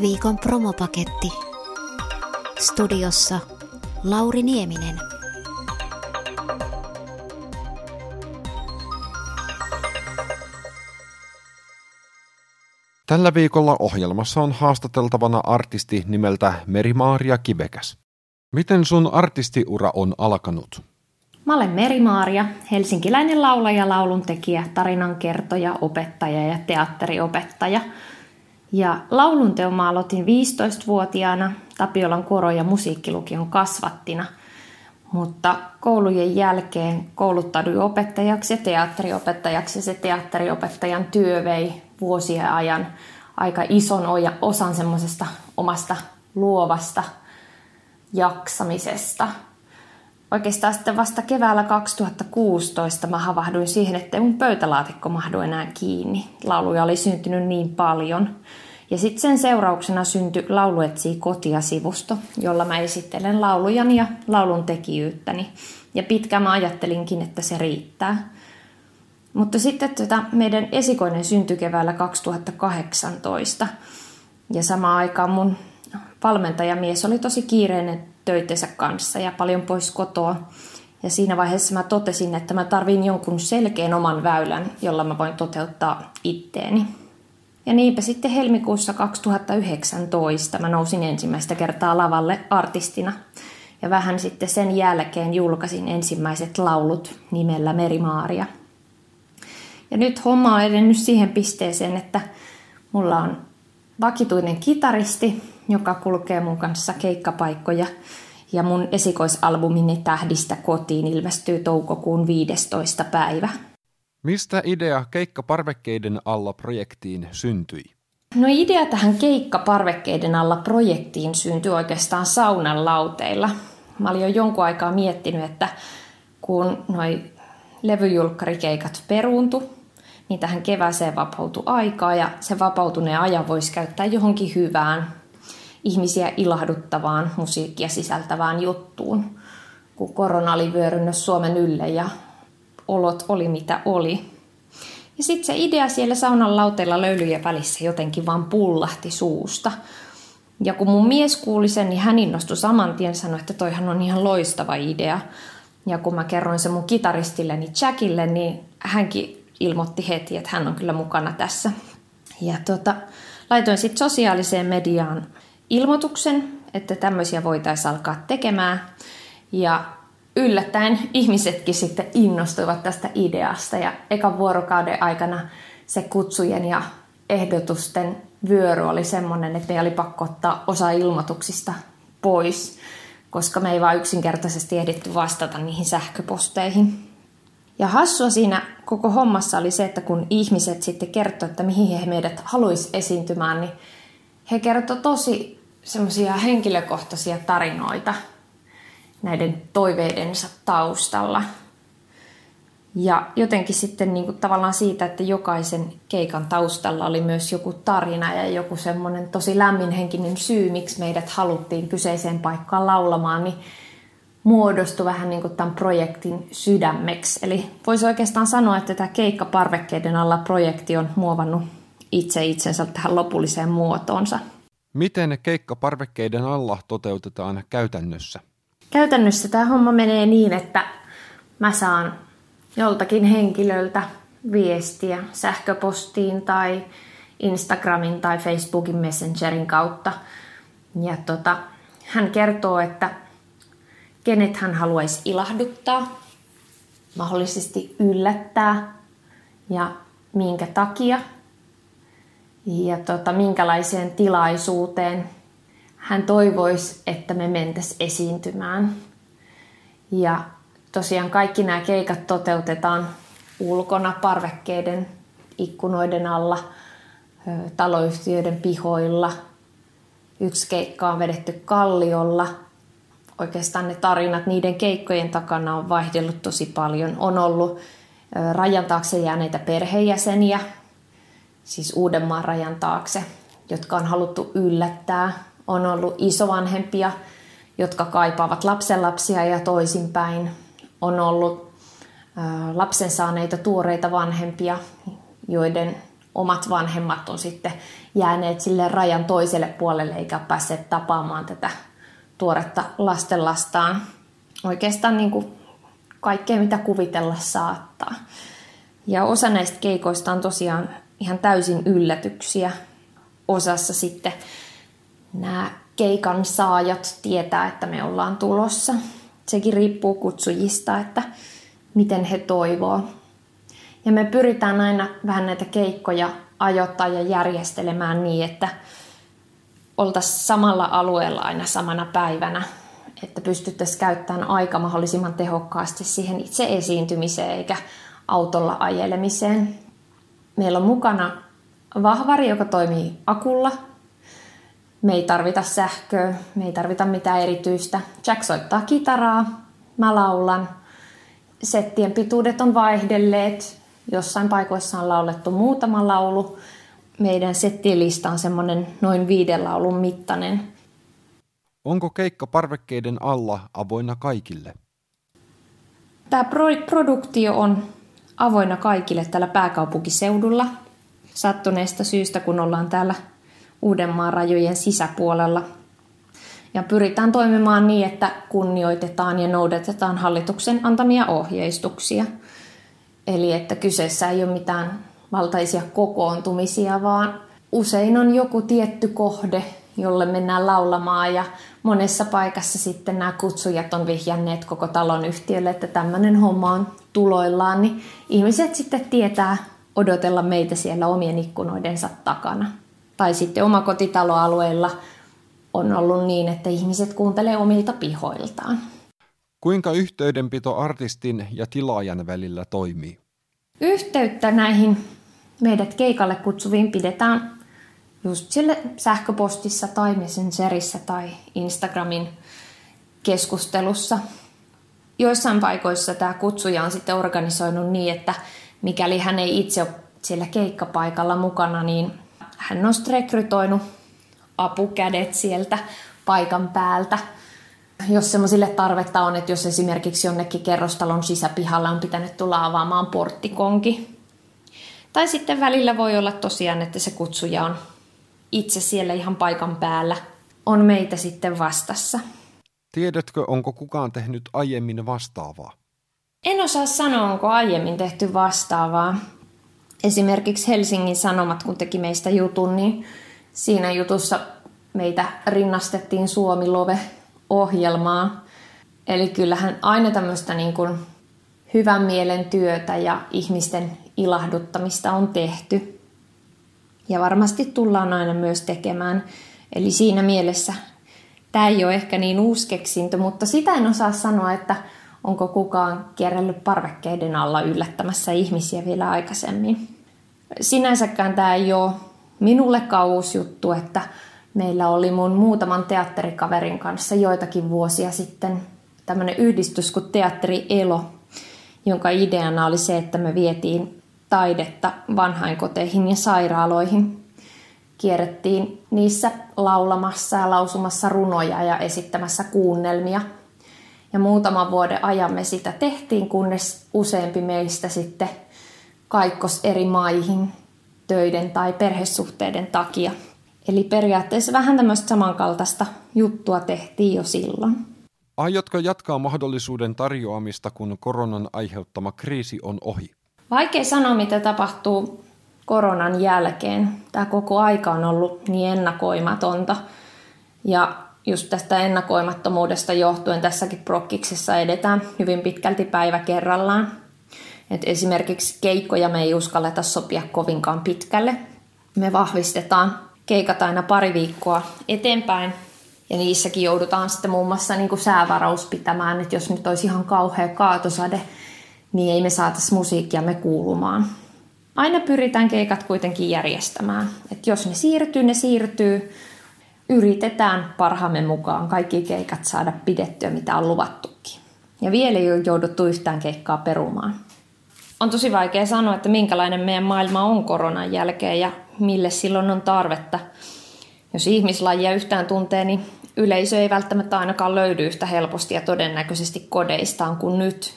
Viikon promopaketti. Studiossa Lauri Nieminen. Tällä viikolla ohjelmassa on haastateltavana artisti nimeltä Meri-Maaria Kivekäs. Miten sun artistiura on alkanut? Mä olen Meri-Maaria, helsinkiläinen laulaja, lauluntekijä, tarinankertoja, opettaja ja teatteriopettaja. Ja laulunteon mä aloitin 15-vuotiaana Tapiolan koro- ja musiikkilukion kasvattina. Mutta koulujen jälkeen kouluttauduin opettajaksi ja teatteriopettajaksi ja se teatteriopettajan työ vei vuosien ajan aika ison osan semmoisesta omasta luovasta jaksamisesta. Oikeastaan sitten vasta keväällä 2016 mä havahduin siihen, että mun pöytälaatikko mahdu enää kiinni. Lauluja oli syntynyt niin paljon. Ja sitten sen seurauksena syntyi Lauluetsii kotia-sivusto, jolla mä esittelen laulujani ja laulun tekijyyttäni. Ja pitkään mä ajattelinkin, että se riittää. Mutta sitten tota, meidän esikoinen syntyi keväällä 2018. Ja samaan aikaan mun valmentajamies oli tosi kiireinen töitensä kanssa ja paljon pois kotoa. Ja siinä vaiheessa mä totesin, että mä tarvin jonkun selkeän oman väylän, jolla mä voin toteuttaa itteeni. Ja niinpä sitten helmikuussa 2019 mä nousin ensimmäistä kertaa lavalle artistina. Ja vähän sitten sen jälkeen julkaisin ensimmäiset laulut nimellä Merimaaria. Ja nyt homma on edennyt siihen pisteeseen, että mulla on vakituinen kitaristi, joka kulkee mun kanssa keikkapaikkoja. Ja mun esikoisalbumini Tähdistä kotiin ilmestyy toukokuun 15. päivä. Mistä idea Keikka parvekkeiden alla projektiin syntyi? No idea tähän Keikka parvekkeiden alla projektiin syntyi oikeastaan saunan lauteilla. Mä olin jo jonkun aikaa miettinyt, että kun noi levyjulkkarikeikat peruuntu, niin tähän kevääseen vapautui aikaa ja se vapautuneen ajan voisi käyttää johonkin hyvään, ihmisiä ilahduttavaan, musiikkia sisältävään juttuun, kun korona oli vyörynyt Suomen ylle ja olot oli mitä oli. Ja sitten se idea siellä saunan lauteilla löylyjen välissä jotenkin vaan pullahti suusta. Ja kun mun mies kuuli sen, niin hän innostui saman tien sanoi, että toihan on ihan loistava idea. Ja kun mä kerroin sen mun kitaristilleni Jackille, niin hänkin ilmoitti heti, että hän on kyllä mukana tässä. Ja tota, laitoin sitten sosiaaliseen mediaan ilmoituksen, että tämmöisiä voitaisiin alkaa tekemään. Ja yllättäen ihmisetkin sitten innostuivat tästä ideasta ja ekan vuorokauden aikana se kutsujen ja ehdotusten vyöry oli semmoinen, että me oli pakko ottaa osa ilmoituksista pois, koska me ei vaan yksinkertaisesti ehditty vastata niihin sähköposteihin. Ja hassua siinä koko hommassa oli se, että kun ihmiset sitten kertoi, että mihin he meidät haluaisi esiintymään, niin he kertoi tosi semmoisia henkilökohtaisia tarinoita näiden toiveidensa taustalla. Ja jotenkin sitten niin kuin tavallaan siitä, että jokaisen keikan taustalla oli myös joku tarina ja joku semmoinen tosi lämminhenkinen syy, miksi meidät haluttiin kyseiseen paikkaan laulamaan, niin muodostui vähän niin kuin tämän projektin sydämeksi. Eli voisi oikeastaan sanoa, että tämä keikka parvekkeiden alla projekti on muovannut itse itsensä tähän lopulliseen muotoonsa. Miten keikka parvekkeiden alla toteutetaan käytännössä? Käytännössä tämä homma menee niin, että mä saan joltakin henkilöltä viestiä sähköpostiin tai Instagramin tai Facebookin Messengerin kautta. Ja tota, hän kertoo, että kenet hän haluaisi ilahduttaa, mahdollisesti yllättää ja minkä takia ja tota, minkälaiseen tilaisuuteen hän toivoisi, että me mentäisiin esiintymään. Ja tosiaan kaikki nämä keikat toteutetaan ulkona parvekkeiden ikkunoiden alla, taloyhtiöiden pihoilla. Yksi keikka on vedetty kalliolla. Oikeastaan ne tarinat niiden keikkojen takana on vaihdellut tosi paljon. On ollut rajan taakse jääneitä perheenjäseniä, siis Uudenmaan rajan taakse, jotka on haluttu yllättää. On ollut isovanhempia, jotka kaipaavat lapsenlapsia ja toisinpäin. On ollut lapsen saaneita tuoreita vanhempia, joiden omat vanhemmat on sitten jääneet sille rajan toiselle puolelle eikä päässeet tapaamaan tätä tuoretta lastenlastaan. Oikeastaan niin kuin kaikkea, mitä kuvitella saattaa. Ja osa näistä keikoista on tosiaan ihan täysin yllätyksiä. Osassa sitten nämä keikan saajat tietää, että me ollaan tulossa. Sekin riippuu kutsujista, että miten he toivoo. Ja me pyritään aina vähän näitä keikkoja ajoittaa ja järjestelemään niin, että oltaisiin samalla alueella aina samana päivänä, että pystyttäisiin käyttämään aika mahdollisimman tehokkaasti siihen itse esiintymiseen eikä autolla ajelemiseen. Meillä on mukana vahvari, joka toimii akulla. Me ei tarvita sähköä, me ei tarvita mitään erityistä. Jack soittaa kitaraa, mä laulan. Settien pituudet on vaihdelleet. Jossain paikoissa on laulettu muutama laulu. Meidän settilista on semmoinen noin viiden laulun mittainen. Onko keikka parvekkeiden alla avoinna kaikille? Tämä produktio on avoinna kaikille täällä pääkaupunkiseudulla. Sattuneesta syystä, kun ollaan täällä Uudenmaan rajojen sisäpuolella. Ja pyritään toimimaan niin, että kunnioitetaan ja noudatetaan hallituksen antamia ohjeistuksia. Eli että kyseessä ei ole mitään valtaisia kokoontumisia, vaan usein on joku tietty kohde, jolle mennään laulamaan ja monessa paikassa sitten nämä kutsujat on vihjanneet koko talon yhtiölle, että tämmöinen homma on tuloillaan, niin ihmiset sitten tietää odotella meitä siellä omien ikkunoidensa takana. Tai sitten omakotitaloalueilla on ollut niin, että ihmiset kuuntelee omilta pihoiltaan. Kuinka yhteydenpito artistin ja tilaajan välillä toimii? Yhteyttä näihin meidät keikalle kutsuviin pidetään just sille sähköpostissa tai Messengerissa tai Instagramin keskustelussa. Joissain paikoissa tämä kutsuja on sitten organisoinut niin, että mikäli hän ei itse ole siellä keikkapaikalla mukana, niin hän on rekrytoinut apukädet sieltä paikan päältä. Jos semmoisille tarvetta on, että jos esimerkiksi jonnekin kerrostalon sisäpihalla on pitänyt tulla avaamaan porttikonki. Tai sitten välillä voi olla tosiaan, että se kutsuja on itse siellä ihan paikan päällä, on meitä sitten vastassa. Tiedätkö, onko kukaan tehnyt aiemmin vastaavaa? En osaa sanoa, onko aiemmin tehty vastaavaa. Esimerkiksi Helsingin Sanomat, kun teki meistä jutun, niin siinä jutussa meitä rinnastettiin Suomi-love-ohjelmaa. Eli kyllähän aina tämmöistä niin kuin hyvän mielen työtä ja ihmisten ilahduttamista on tehty. Ja varmasti tullaan aina myös tekemään. Eli siinä mielessä tämä ei ole ehkä niin uusi keksintö, mutta sitä en osaa sanoa, että onko kukaan kierrellyt parvekkeiden alla yllättämässä ihmisiä vielä aikaisemmin. Sinänsäkään tämä ei ole minullekaan uusi juttu, että meillä oli mun muutaman teatterikaverin kanssa joitakin vuosia sitten tämmöinen yhdistys kuin Teatteri Elo, jonka ideana oli se, että me vietiin taidetta vanhainkoteihin ja sairaaloihin. Kierrettiin niissä laulamassa ja lausumassa runoja ja esittämässä kuunnelmia. Ja muutaman vuoden ajan me sitä tehtiin, kunnes useampi meistä sitten kaikkos eri maihin töiden tai perhesuhteiden takia. Eli periaatteessa vähän tämmöistä samankaltaista juttua tehtiin jo silloin. Aiotko jatkaa mahdollisuuden tarjoamista, kun koronan aiheuttama kriisi on ohi? Vaikea sanoa, mitä tapahtuu koronan jälkeen. Tämä koko aika on ollut niin ennakoimatonta. Ja just tästä ennakoimattomuudesta johtuen tässäkin prokkiksessa edetään hyvin pitkälti päivä kerrallaan. Et esimerkiksi keikkoja me ei uskalleta sopia kovinkaan pitkälle. Me vahvistetaan keikat aina pari viikkoa eteenpäin. Ja niissäkin joudutaan sitten muun muassa niin kuin säävaraus pitämään, että jos nyt olisi ihan kauhea kaatosade, niin ei me saataisi musiikkiamme kuulumaan. Aina pyritään keikat kuitenkin järjestämään. Et jos ne siirtyy, ne siirtyy. Yritetään parhaamme mukaan kaikki keikat saada pidettyä, mitä on luvattukin. Ja vielä ei ole jouduttu yhtään keikkaa perumaan. On tosi vaikea sanoa, että minkälainen meidän maailma on koronan jälkeen ja mille silloin on tarvetta. Jos ihmislajia yhtään tuntee, niin yleisö ei välttämättä ainakaan löydy yhtä helposti ja todennäköisesti kodeistaan kuin nyt.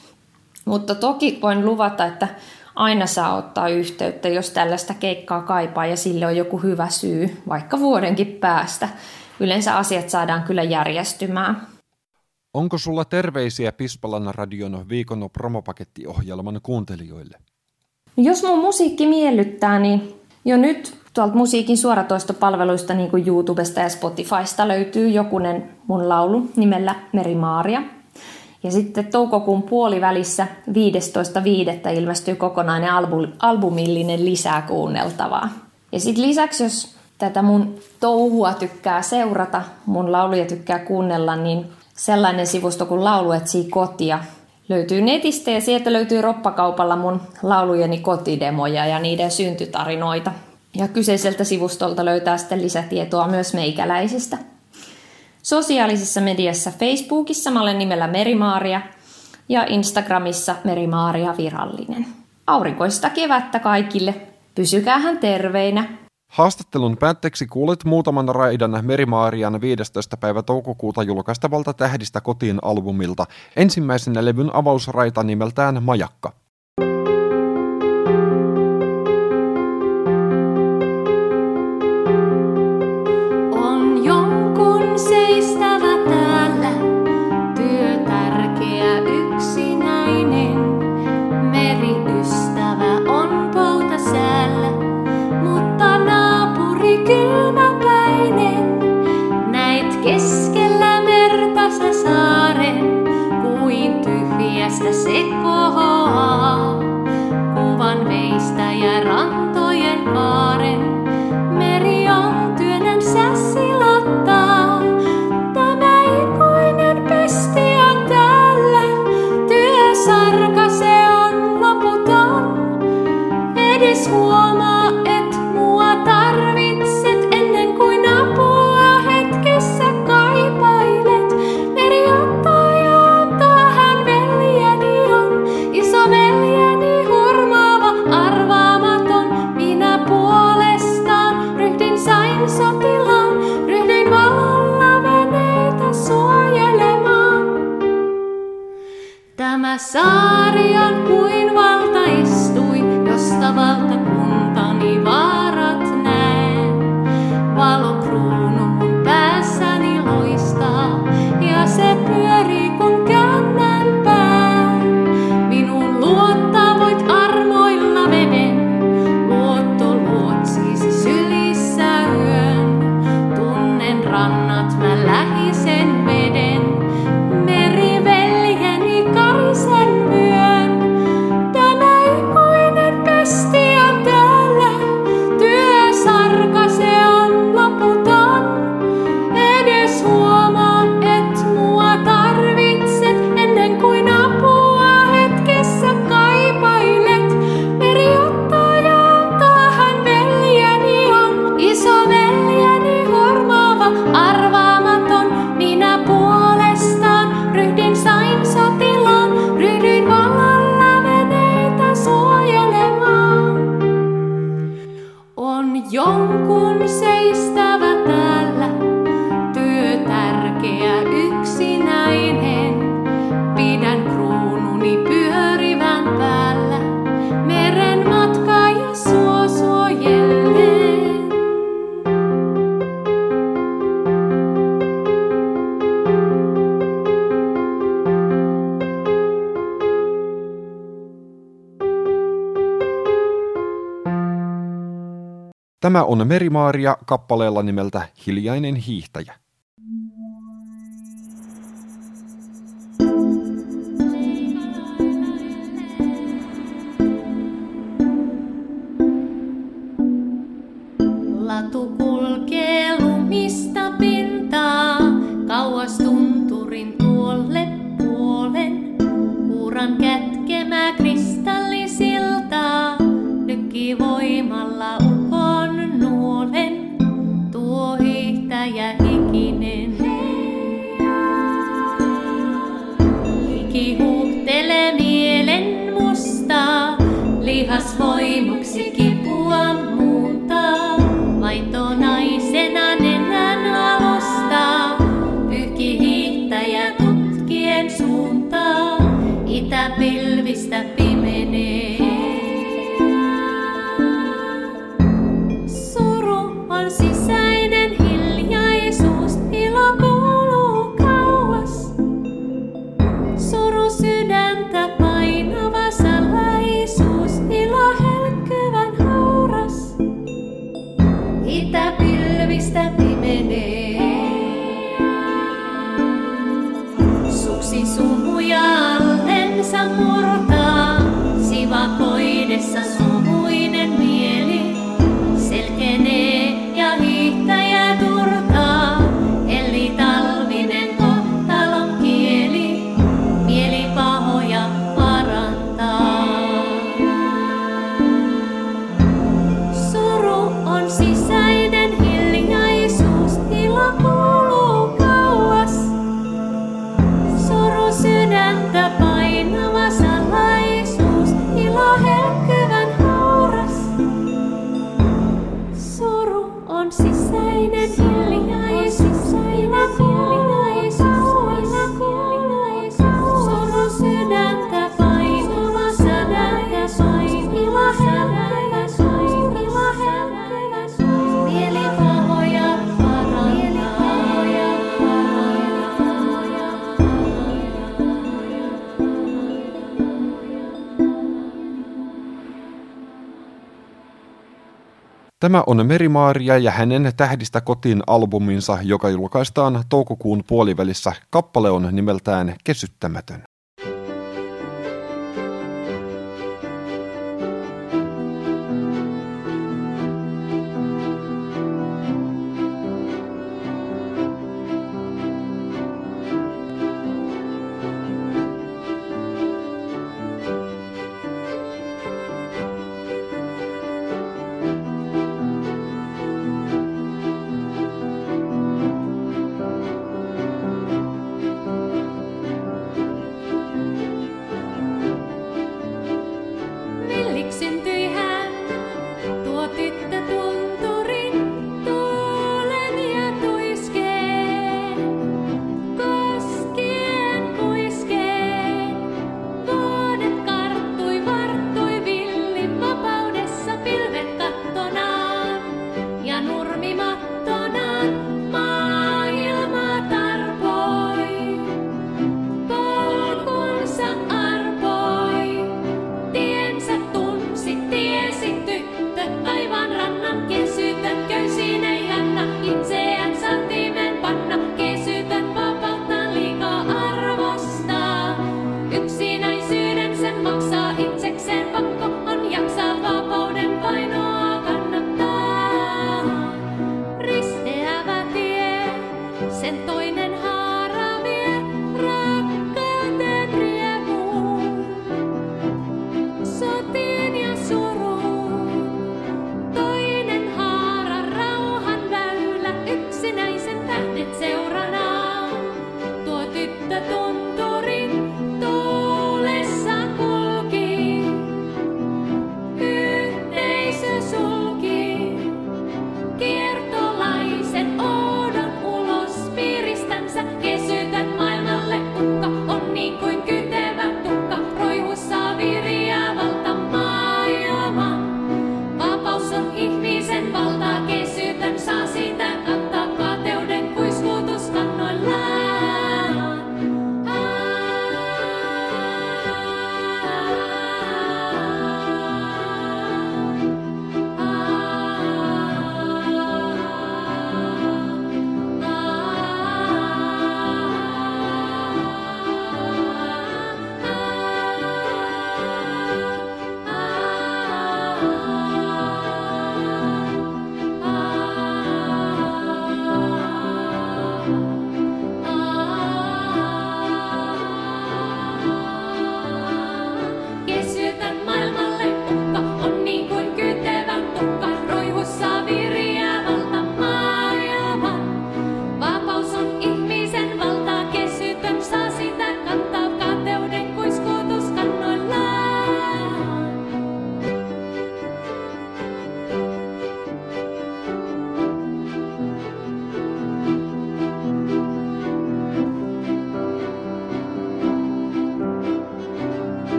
Mutta toki voin luvata, että aina saa ottaa yhteyttä, jos tällaista keikkaa kaipaa ja sille on joku hyvä syy, vaikka vuodenkin päästä. Yleensä asiat saadaan kyllä järjestymään. Onko sulla terveisiä Pispalan radion viikon promopakettiohjelman kuuntelijoille? Jos mun musiikki miellyttää, niin jo nyt tuolta musiikin suoratoistopalveluista niin kuin YouTubesta ja Spotifysta löytyy jokunen mun laulu nimellä Meri Maaria. Ja sitten toukokuun puolivälissä 15.5. ilmestyy kokonainen albumillinen lisää kuunneltavaa. Ja sitten lisäksi, jos tätä mun touhua tykkää seurata, mun lauluja tykkää kuunnella, niin sellainen sivusto kuin Laulu etsii kotia löytyy netistä ja sieltä löytyy roppakaupalla mun laulujeni kotidemoja ja niiden syntytarinoita. Ja kyseiseltä sivustolta löytää sitten lisätietoa myös meikäläisistä. Sosiaalisessa mediassa Facebookissa mä olen nimellä Merimaaria ja Instagramissa Merimaaria virallinen. Aurinkoista kevättä kaikille. Pysykäähän terveinä. Haastattelun päätteeksi kuulet muutaman raidan Merimaarian 15. päivä toukokuuta julkaistavalta Tähdistä kotiin albumilta ensimmäisenä levyn avausraita nimeltään Majakka. Tämä on Merimaaria kappaleella nimeltä Hiljainen hiihtäjä. pilvistä pimenee. Tämä on Merimaaria ja hänen Tähdistä kotiin albuminsa, joka julkaistaan toukokuun puolivälissä. Kappale on nimeltään Kesyttämätön.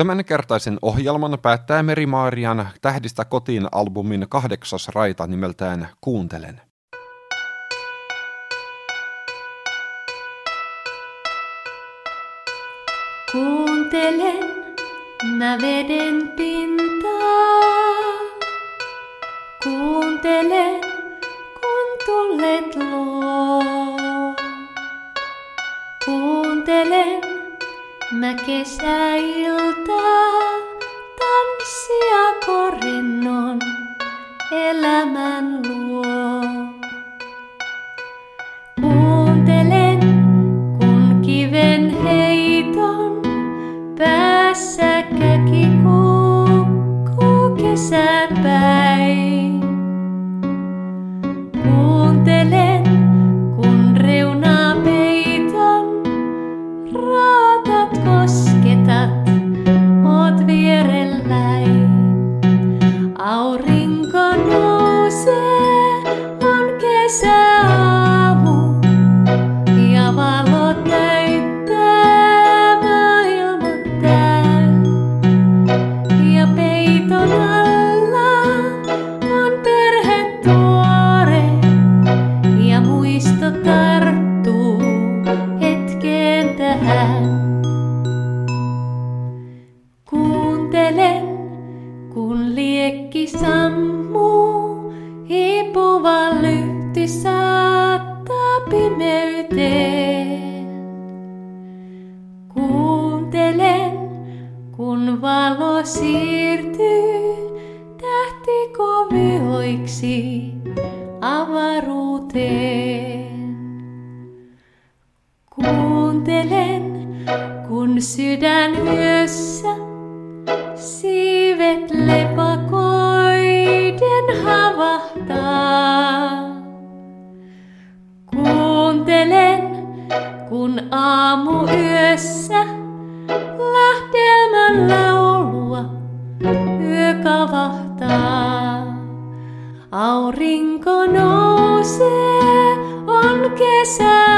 Tämän kertaisen ohjelman päättää Meri-Maarian Tähdistä kotiin albumin kahdeksas raita nimeltään Kuuntelen. Kuuntelen mä veden pintaa. Kuuntelen, kun tullet luo. Kuuntelen mä kesäiltaa, tanssia korinnon elämän luo. Kuuntelen, kun sydän yössä siivet lepakoiden havahtaa. Kuuntelen, kun aamu yössä lähtelmän laulua yö kavahtaa. Aurinko nousee, on kesä